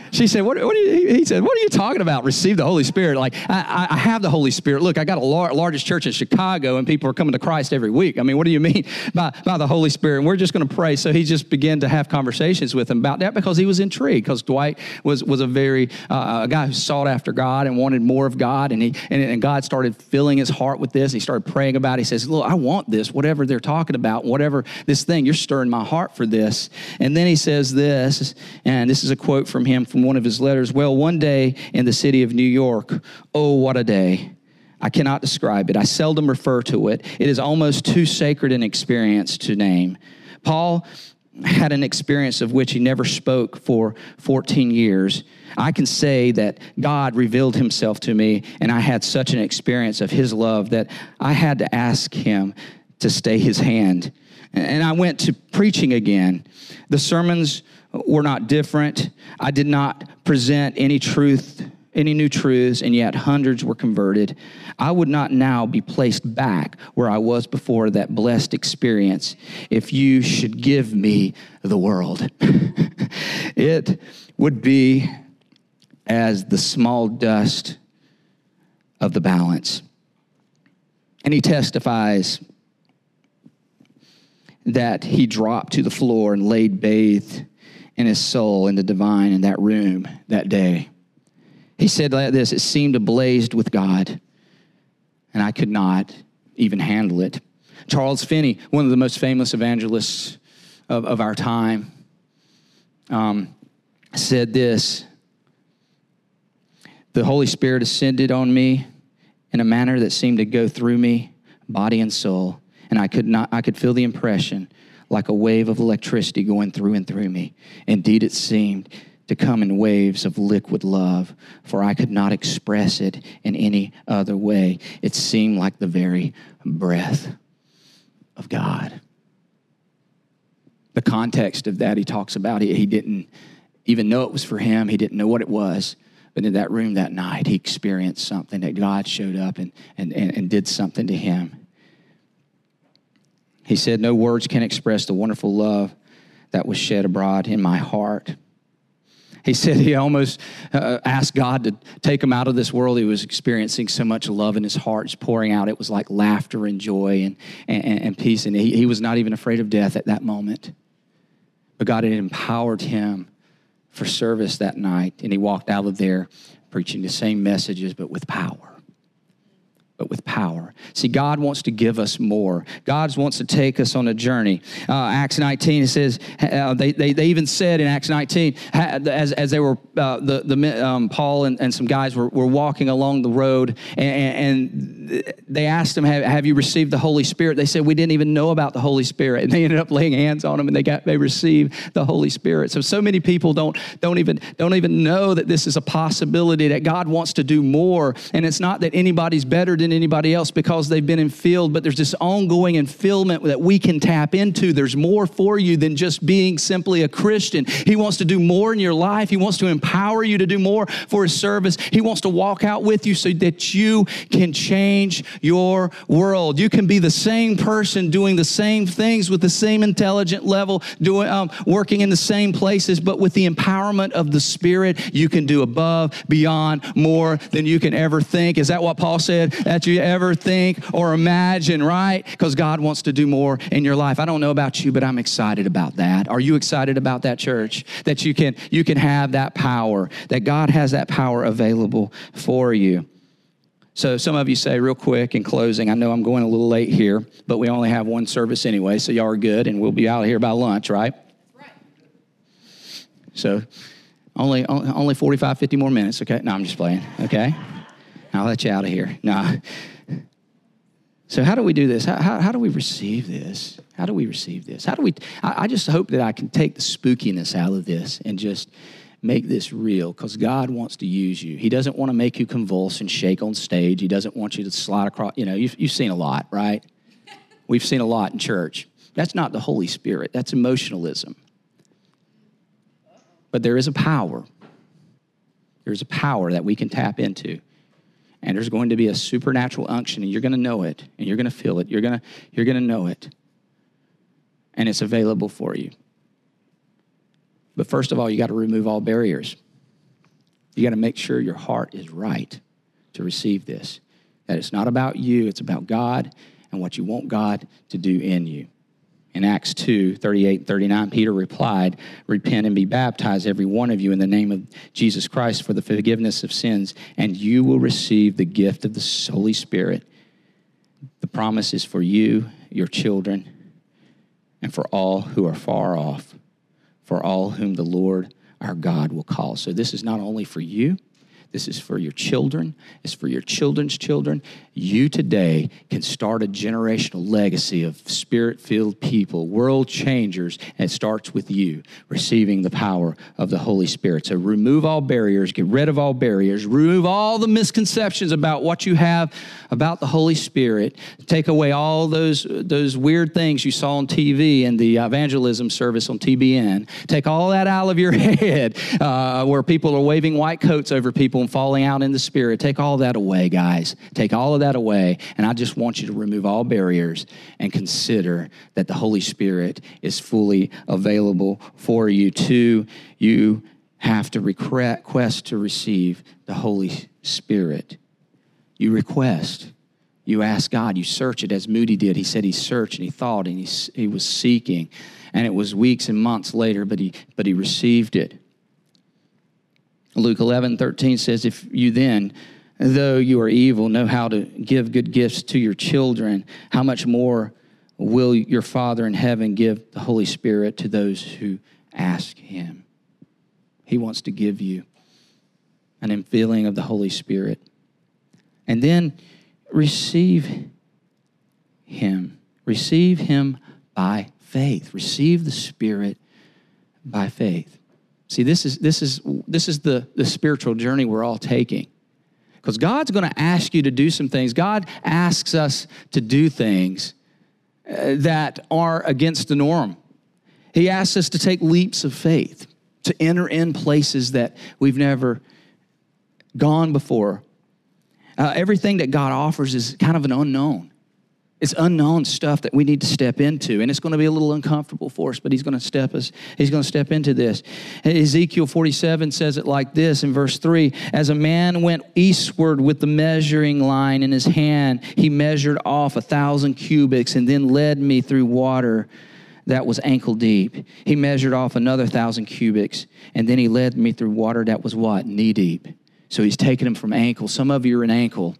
she said, what, what you, he said, what are you talking about? Receive the Holy Spirit. Like, I, I have the Holy Spirit. Look, I got a lar- largest church in Chicago and people are coming to Christ every week. I mean, what do you mean by, by the Holy Spirit? And we're just going to pray. So he just began to have conversations with him about that because he was intrigued because Dwight was, was a very, uh, a guy who sought after God and wanted more of God. And, he, and, and God started filling his heart with this. And he started praying about it. He says, look, I want this, whatever they're talking about, whatever this thing, you're stirring my heart for this. And then he says this, and this is a quote from him from one of his letters. Well, one day in the city of New York, oh, what a day. I cannot describe it. I seldom refer to it. It is almost too sacred an experience to name. Paul had an experience of which he never spoke for 14 years. I can say that God revealed himself to me, and I had such an experience of his love that I had to ask him to stay his hand. And I went to preaching again. The sermons were not different. I did not present any truth, any new truths, and yet hundreds were converted. I would not now be placed back where I was before that blessed experience if you should give me the world. it would be as the small dust of the balance. And he testifies that he dropped to the floor and laid bathed in his soul and the divine in that room that day. He said like this It seemed ablazed with God, and I could not even handle it. Charles Finney, one of the most famous evangelists of, of our time, um, said this The Holy Spirit ascended on me in a manner that seemed to go through me, body and soul, and I could not I could feel the impression like a wave of electricity going through and through me. Indeed, it seemed to come in waves of liquid love, for I could not express it in any other way. It seemed like the very breath of God. The context of that he talks about, he, he didn't even know it was for him, he didn't know what it was. But in that room that night, he experienced something that God showed up and, and, and, and did something to him. He said, No words can express the wonderful love that was shed abroad in my heart. He said he almost uh, asked God to take him out of this world. He was experiencing so much love in his heart, just pouring out. It was like laughter and joy and, and, and peace. And he, he was not even afraid of death at that moment. But God had empowered him for service that night. And he walked out of there preaching the same messages, but with power but with power. See, God wants to give us more. God wants to take us on a journey. Uh, Acts 19, it says, uh, they, they, they even said in Acts 19, as, as they were, uh, the, the um, Paul and, and some guys were, were walking along the road, and, and they asked them, have, have you received the Holy Spirit? They said, we didn't even know about the Holy Spirit. And they ended up laying hands on them, and they got they received the Holy Spirit. So, so many people don't, don't, even, don't even know that this is a possibility, that God wants to do more. And it's not that anybody's better than than anybody else because they've been infilled, but there's this ongoing infillment that we can tap into. There's more for you than just being simply a Christian. He wants to do more in your life. He wants to empower you to do more for His service. He wants to walk out with you so that you can change your world. You can be the same person doing the same things with the same intelligent level, doing um, working in the same places, but with the empowerment of the Spirit, you can do above, beyond, more than you can ever think. Is that what Paul said? That you ever think or imagine, right? Because God wants to do more in your life. I don't know about you, but I'm excited about that. Are you excited about that, church? That you can you can have that power, that God has that power available for you. So some of you say real quick in closing, I know I'm going a little late here, but we only have one service anyway, so y'all are good and we'll be out here by lunch, right? Right. So only only 45 50 more minutes, okay? No, I'm just playing, okay? I'll let you out of here. No. So, how do we do this? How, how, how, do we receive this? How do we receive this? How do we? I, I just hope that I can take the spookiness out of this and just make this real because God wants to use you. He doesn't want to make you convulse and shake on stage. He doesn't want you to slide across. You know, you've, you've seen a lot, right? We've seen a lot in church. That's not the Holy Spirit, that's emotionalism. But there is a power. There's a power that we can tap into and there's going to be a supernatural unction and you're going to know it and you're going to feel it you're going to you're going to know it and it's available for you. But first of all you got to remove all barriers. You got to make sure your heart is right to receive this that it's not about you it's about god and what you want god to do in you in Acts 2 38 39, Peter replied, Repent and be baptized, every one of you, in the name of Jesus Christ for the forgiveness of sins, and you will receive the gift of the Holy Spirit. The promise is for you, your children, and for all who are far off, for all whom the Lord our God will call. So this is not only for you, this is for your children. It's for your children's children. You today can start a generational legacy of spirit filled people, world changers, and it starts with you receiving the power of the Holy Spirit. So remove all barriers, get rid of all barriers, remove all the misconceptions about what you have about the Holy Spirit, take away all those, those weird things you saw on TV and the evangelism service on TBN. Take all that out of your head uh, where people are waving white coats over people and falling out in the spirit. Take all that away, guys. Take all of that away. And I just want you to remove all barriers and consider that the Holy Spirit is fully available for you. Two, you have to request to receive the Holy Spirit. You request. You ask God, you search it as Moody did. He said he searched and he thought and he, he was seeking. And it was weeks and months later, but he, but he received it. Luke 11, 13 says, If you then, though you are evil, know how to give good gifts to your children, how much more will your Father in heaven give the Holy Spirit to those who ask him? He wants to give you an infilling of the Holy Spirit. And then receive him. Receive him by faith. Receive the Spirit by faith. See, this is, this is, this is the, the spiritual journey we're all taking. Because God's going to ask you to do some things. God asks us to do things uh, that are against the norm. He asks us to take leaps of faith, to enter in places that we've never gone before. Uh, everything that God offers is kind of an unknown. It's unknown stuff that we need to step into, and it's going to be a little uncomfortable for us, but he's going to step us, he's going to step into this. Ezekiel 47 says it like this in verse 3 As a man went eastward with the measuring line in his hand, he measured off a thousand cubits and then led me through water that was ankle deep. He measured off another thousand cubits, and then he led me through water that was what? Knee deep. So he's taking him from ankle. Some of you are in ankle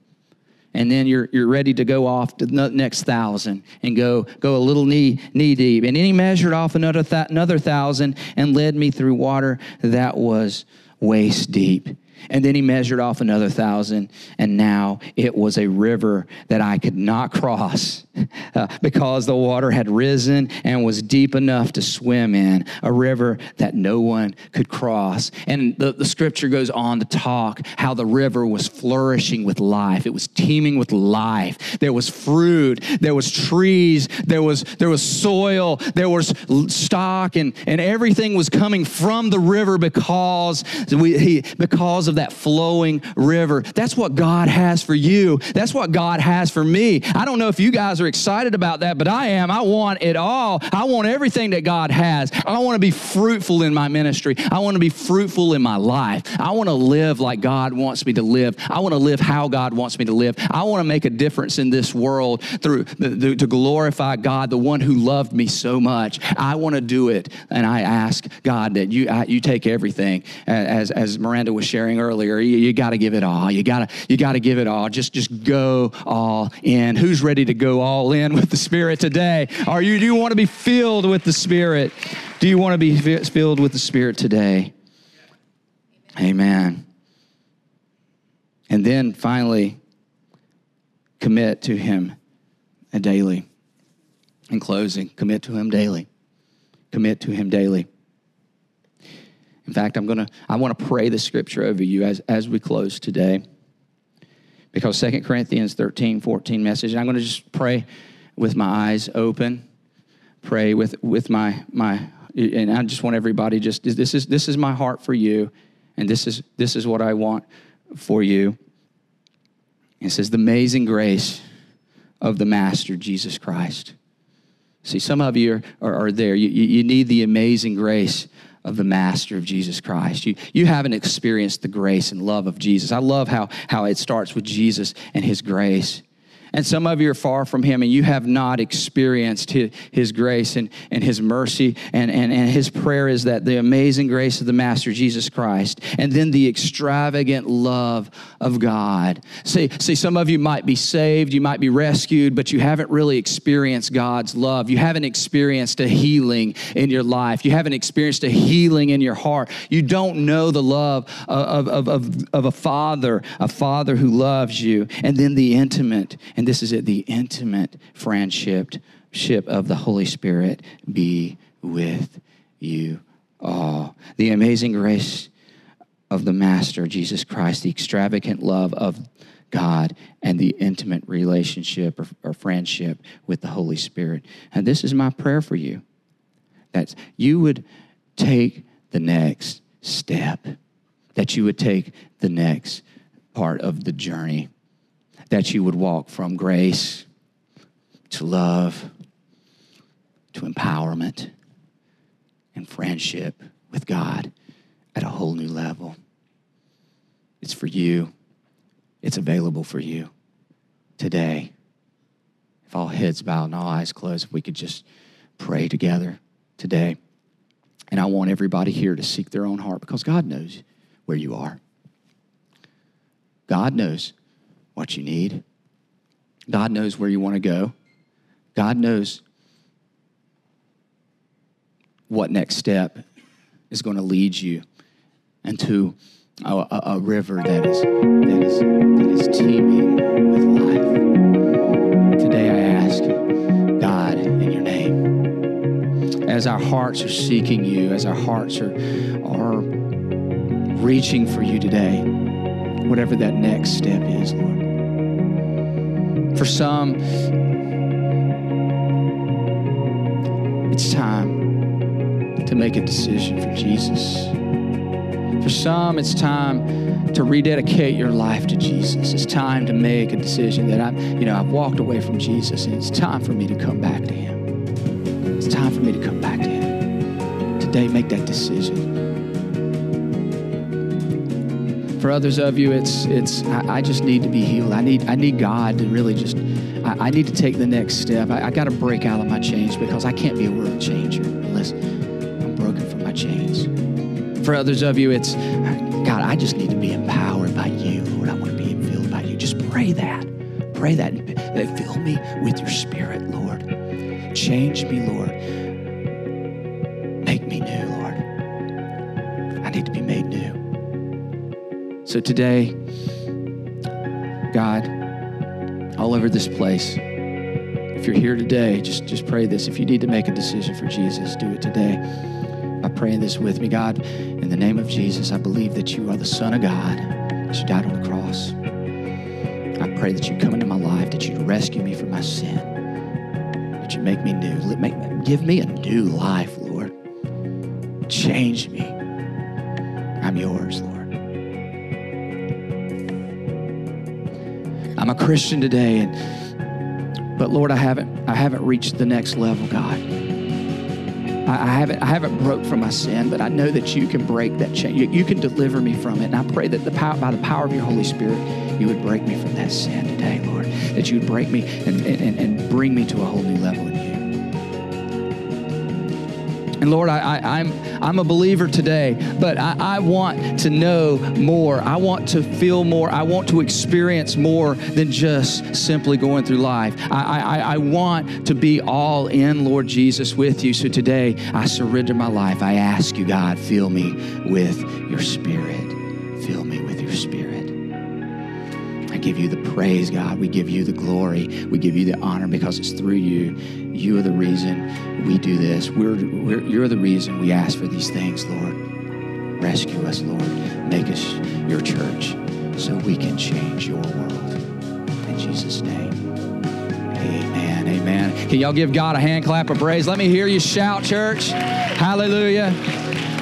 and then you're, you're ready to go off to the next thousand and go, go a little knee, knee deep. And then he measured off another, th- another thousand and led me through water that was waist deep. And then he measured off another thousand, and now it was a river that I could not cross uh, because the water had risen and was deep enough to swim in, a river that no one could cross. And the, the scripture goes on to talk how the river was flourishing with life. It was teeming with life. There was fruit, there was trees, there was, there was soil, there was stock, and, and everything was coming from the river because, we, he, because of that flowing river. That's what God has for you. That's what God has for me. I don't know if you guys are excited about that, but I am. I want it all. I want everything that God has. I want to be fruitful in my ministry. I want to be fruitful in my life. I want to live like God wants me to live. I want to live how God wants me to live. I want to make a difference in this world through the, to glorify God, the one who loved me so much. I want to do it, and I ask God that you I, you take everything as as Miranda was sharing earlier. You, you got to give it all. You got to you got to give it all. Just just go all in. Who's ready to go all in with the Spirit today? Are you? Do you want to be filled with the Spirit? Do you want to be filled with the Spirit today? Amen. And then finally, commit to Him daily. In closing, commit to Him daily. Commit to Him daily. In fact, I'm gonna I want to pray the scripture over you as, as we close today. Because 2 Corinthians 13, 14 message, I'm gonna just pray with my eyes open, pray with with my my and I just want everybody just this is this is my heart for you, and this is this is what I want for you. It says the amazing grace of the Master Jesus Christ. See, some of you are, are, are there. You, you need the amazing grace of the master of Jesus Christ. You, you haven't experienced the grace and love of Jesus. I love how, how it starts with Jesus and his grace. And some of you are far from Him and you have not experienced His, his grace and, and His mercy. And, and, and His prayer is that the amazing grace of the Master Jesus Christ and then the extravagant love of God. See, see, some of you might be saved, you might be rescued, but you haven't really experienced God's love. You haven't experienced a healing in your life. You haven't experienced a healing in your heart. You don't know the love of, of, of, of a father, a father who loves you. And then the intimate this is it the intimate friendship ship of the Holy Spirit be with you all. The amazing grace of the Master, Jesus Christ, the extravagant love of God, and the intimate relationship or, or friendship with the Holy Spirit. And this is my prayer for you that you would take the next step, that you would take the next part of the journey that you would walk from grace to love to empowerment and friendship with God at a whole new level. It's for you, it's available for you today. If all heads bowed and all eyes closed, if we could just pray together today. And I want everybody here to seek their own heart because God knows where you are. God knows what you need. God knows where you want to go. God knows what next step is going to lead you into a, a, a river that is, that, is, that is teeming with life. Today I ask God in your name, as our hearts are seeking you, as our hearts are, are reaching for you today, whatever that next step is, Lord. For some, it's time to make a decision for Jesus. For some, it's time to rededicate your life to Jesus. It's time to make a decision that I'm, you know, I've walked away from Jesus and it's time for me to come back to Him. It's time for me to come back to Him. Today, make that decision. For others of you, it's it's I, I just need to be healed. I need I need God to really just I, I need to take the next step. I, I got to break out of my chains because I can't be a world changer unless I'm broken from my chains. For others of you, it's, God, I just need to be empowered by you, Lord. I want to be filled by you. Just pray that. Pray that. that fill me with your spirit, Lord. Change me, Lord. So today, God, all over this place, if you're here today, just, just pray this. If you need to make a decision for Jesus, do it today I pray this with me. God, in the name of Jesus, I believe that you are the Son of God, that you died on the cross. I pray that you come into my life, that you rescue me from my sin, that you make me new. Make, give me a new life, Lord. Change me. I'm yours, Lord. A Christian today, and but Lord, I haven't I haven't reached the next level, God. I, haven't I haven't broke from my sin, but I know that you can break that chain. You, you, can deliver me from it. And I pray that the power, by the power of your Holy Spirit, you would break me from that sin today, Lord. That you would break me and, and, and bring me to a whole new level. And Lord, I, I, am I'm, I'm a believer today, but I, I want to know more. I want to feel more. I want to experience more than just simply going through life. I, I, I want to be all in, Lord Jesus, with you. So today, I surrender my life. I ask you, God, fill me with your spirit. Fill me with your spirit. I give you the praise, God. We give you the glory. We give you the honor because it's through you. You are the reason we do this. We're, we're, you're the reason we ask for these things, Lord. Rescue us, Lord. Make us your church so we can change your world. In Jesus' name. Amen. Amen. Can y'all give God a hand clap of praise? Let me hear you shout, church. Hallelujah.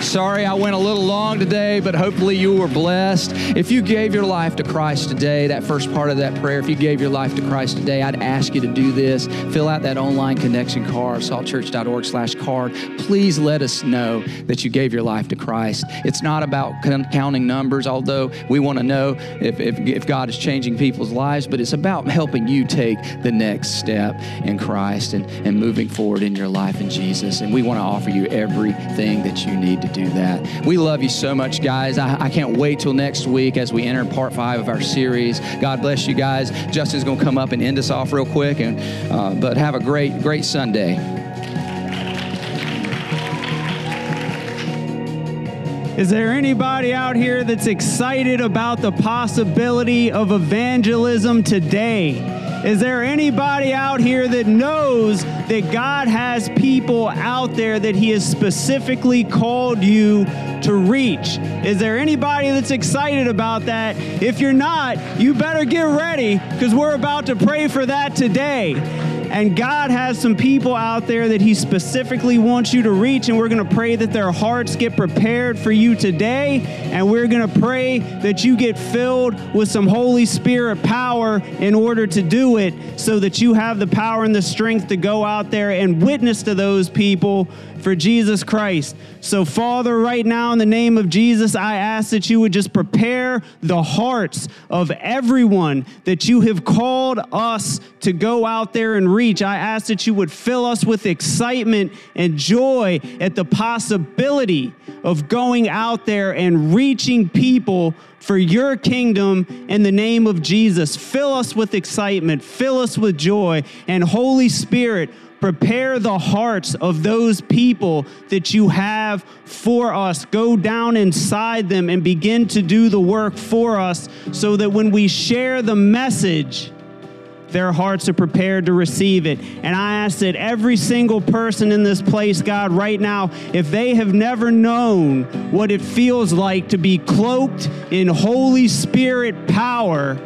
Sorry I went a little long today, but hopefully you were blessed. If you gave your life to Christ today, that first part of that prayer, if you gave your life to Christ today, I'd ask you to do this. Fill out that online connection card, saltchurch.org slash card. Please let us know that you gave your life to Christ. It's not about counting numbers, although we want to know if, if, if God is changing people's lives, but it's about helping you take the next step in Christ and, and moving forward in your life in Jesus. And we want to offer you everything that you need to do that. We love you so much, guys. I, I can't wait till next week as we enter part five of our series. God bless you guys. Justin's going to come up and end us off real quick, and uh, but have a great, great Sunday. Is there anybody out here that's excited about the possibility of evangelism today? Is there anybody out here that knows that God has people out there that He has specifically called you to reach? Is there anybody that's excited about that? If you're not, you better get ready because we're about to pray for that today. And God has some people out there that He specifically wants you to reach, and we're going to pray that their hearts get prepared for you today. And we're going to pray that you get filled with some Holy Spirit power in order to do it so that you have the power and the strength to go out there and witness to those people for Jesus Christ. So, Father, right now, in the name of Jesus, I ask that you would just prepare the hearts of everyone that you have called us to go out there and reach. I ask that you would fill us with excitement and joy at the possibility of going out there and reaching people for your kingdom in the name of Jesus. Fill us with excitement, fill us with joy, and Holy Spirit, prepare the hearts of those people that you have for us. Go down inside them and begin to do the work for us so that when we share the message, their hearts are prepared to receive it. And I ask that every single person in this place, God, right now, if they have never known what it feels like to be cloaked in Holy Spirit power,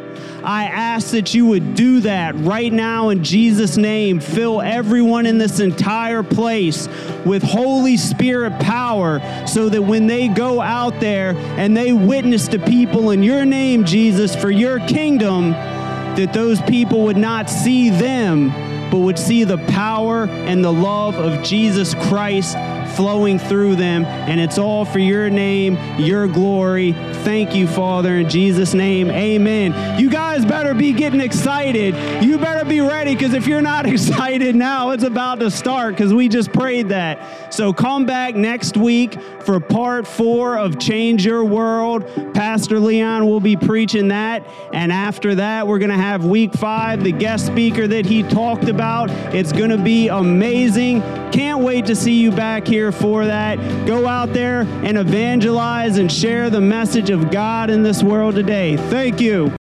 I ask that you would do that right now in Jesus' name. Fill everyone in this entire place with Holy Spirit power so that when they go out there and they witness to people in your name, Jesus, for your kingdom, that those people would not see them, but would see the power and the love of Jesus Christ flowing through them. And it's all for your name, your glory. Thank you, Father, in Jesus' name. Amen. You guys better be getting excited. You better be ready because if you're not excited now, it's about to start because we just prayed that. So come back next week for part four of Change Your World. Pastor Leon will be preaching that. And after that, we're going to have week five, the guest speaker that he talked about. It's going to be amazing. Can't wait to see you back here for that. Go out there and evangelize and share the message of God in this world today. Thank you.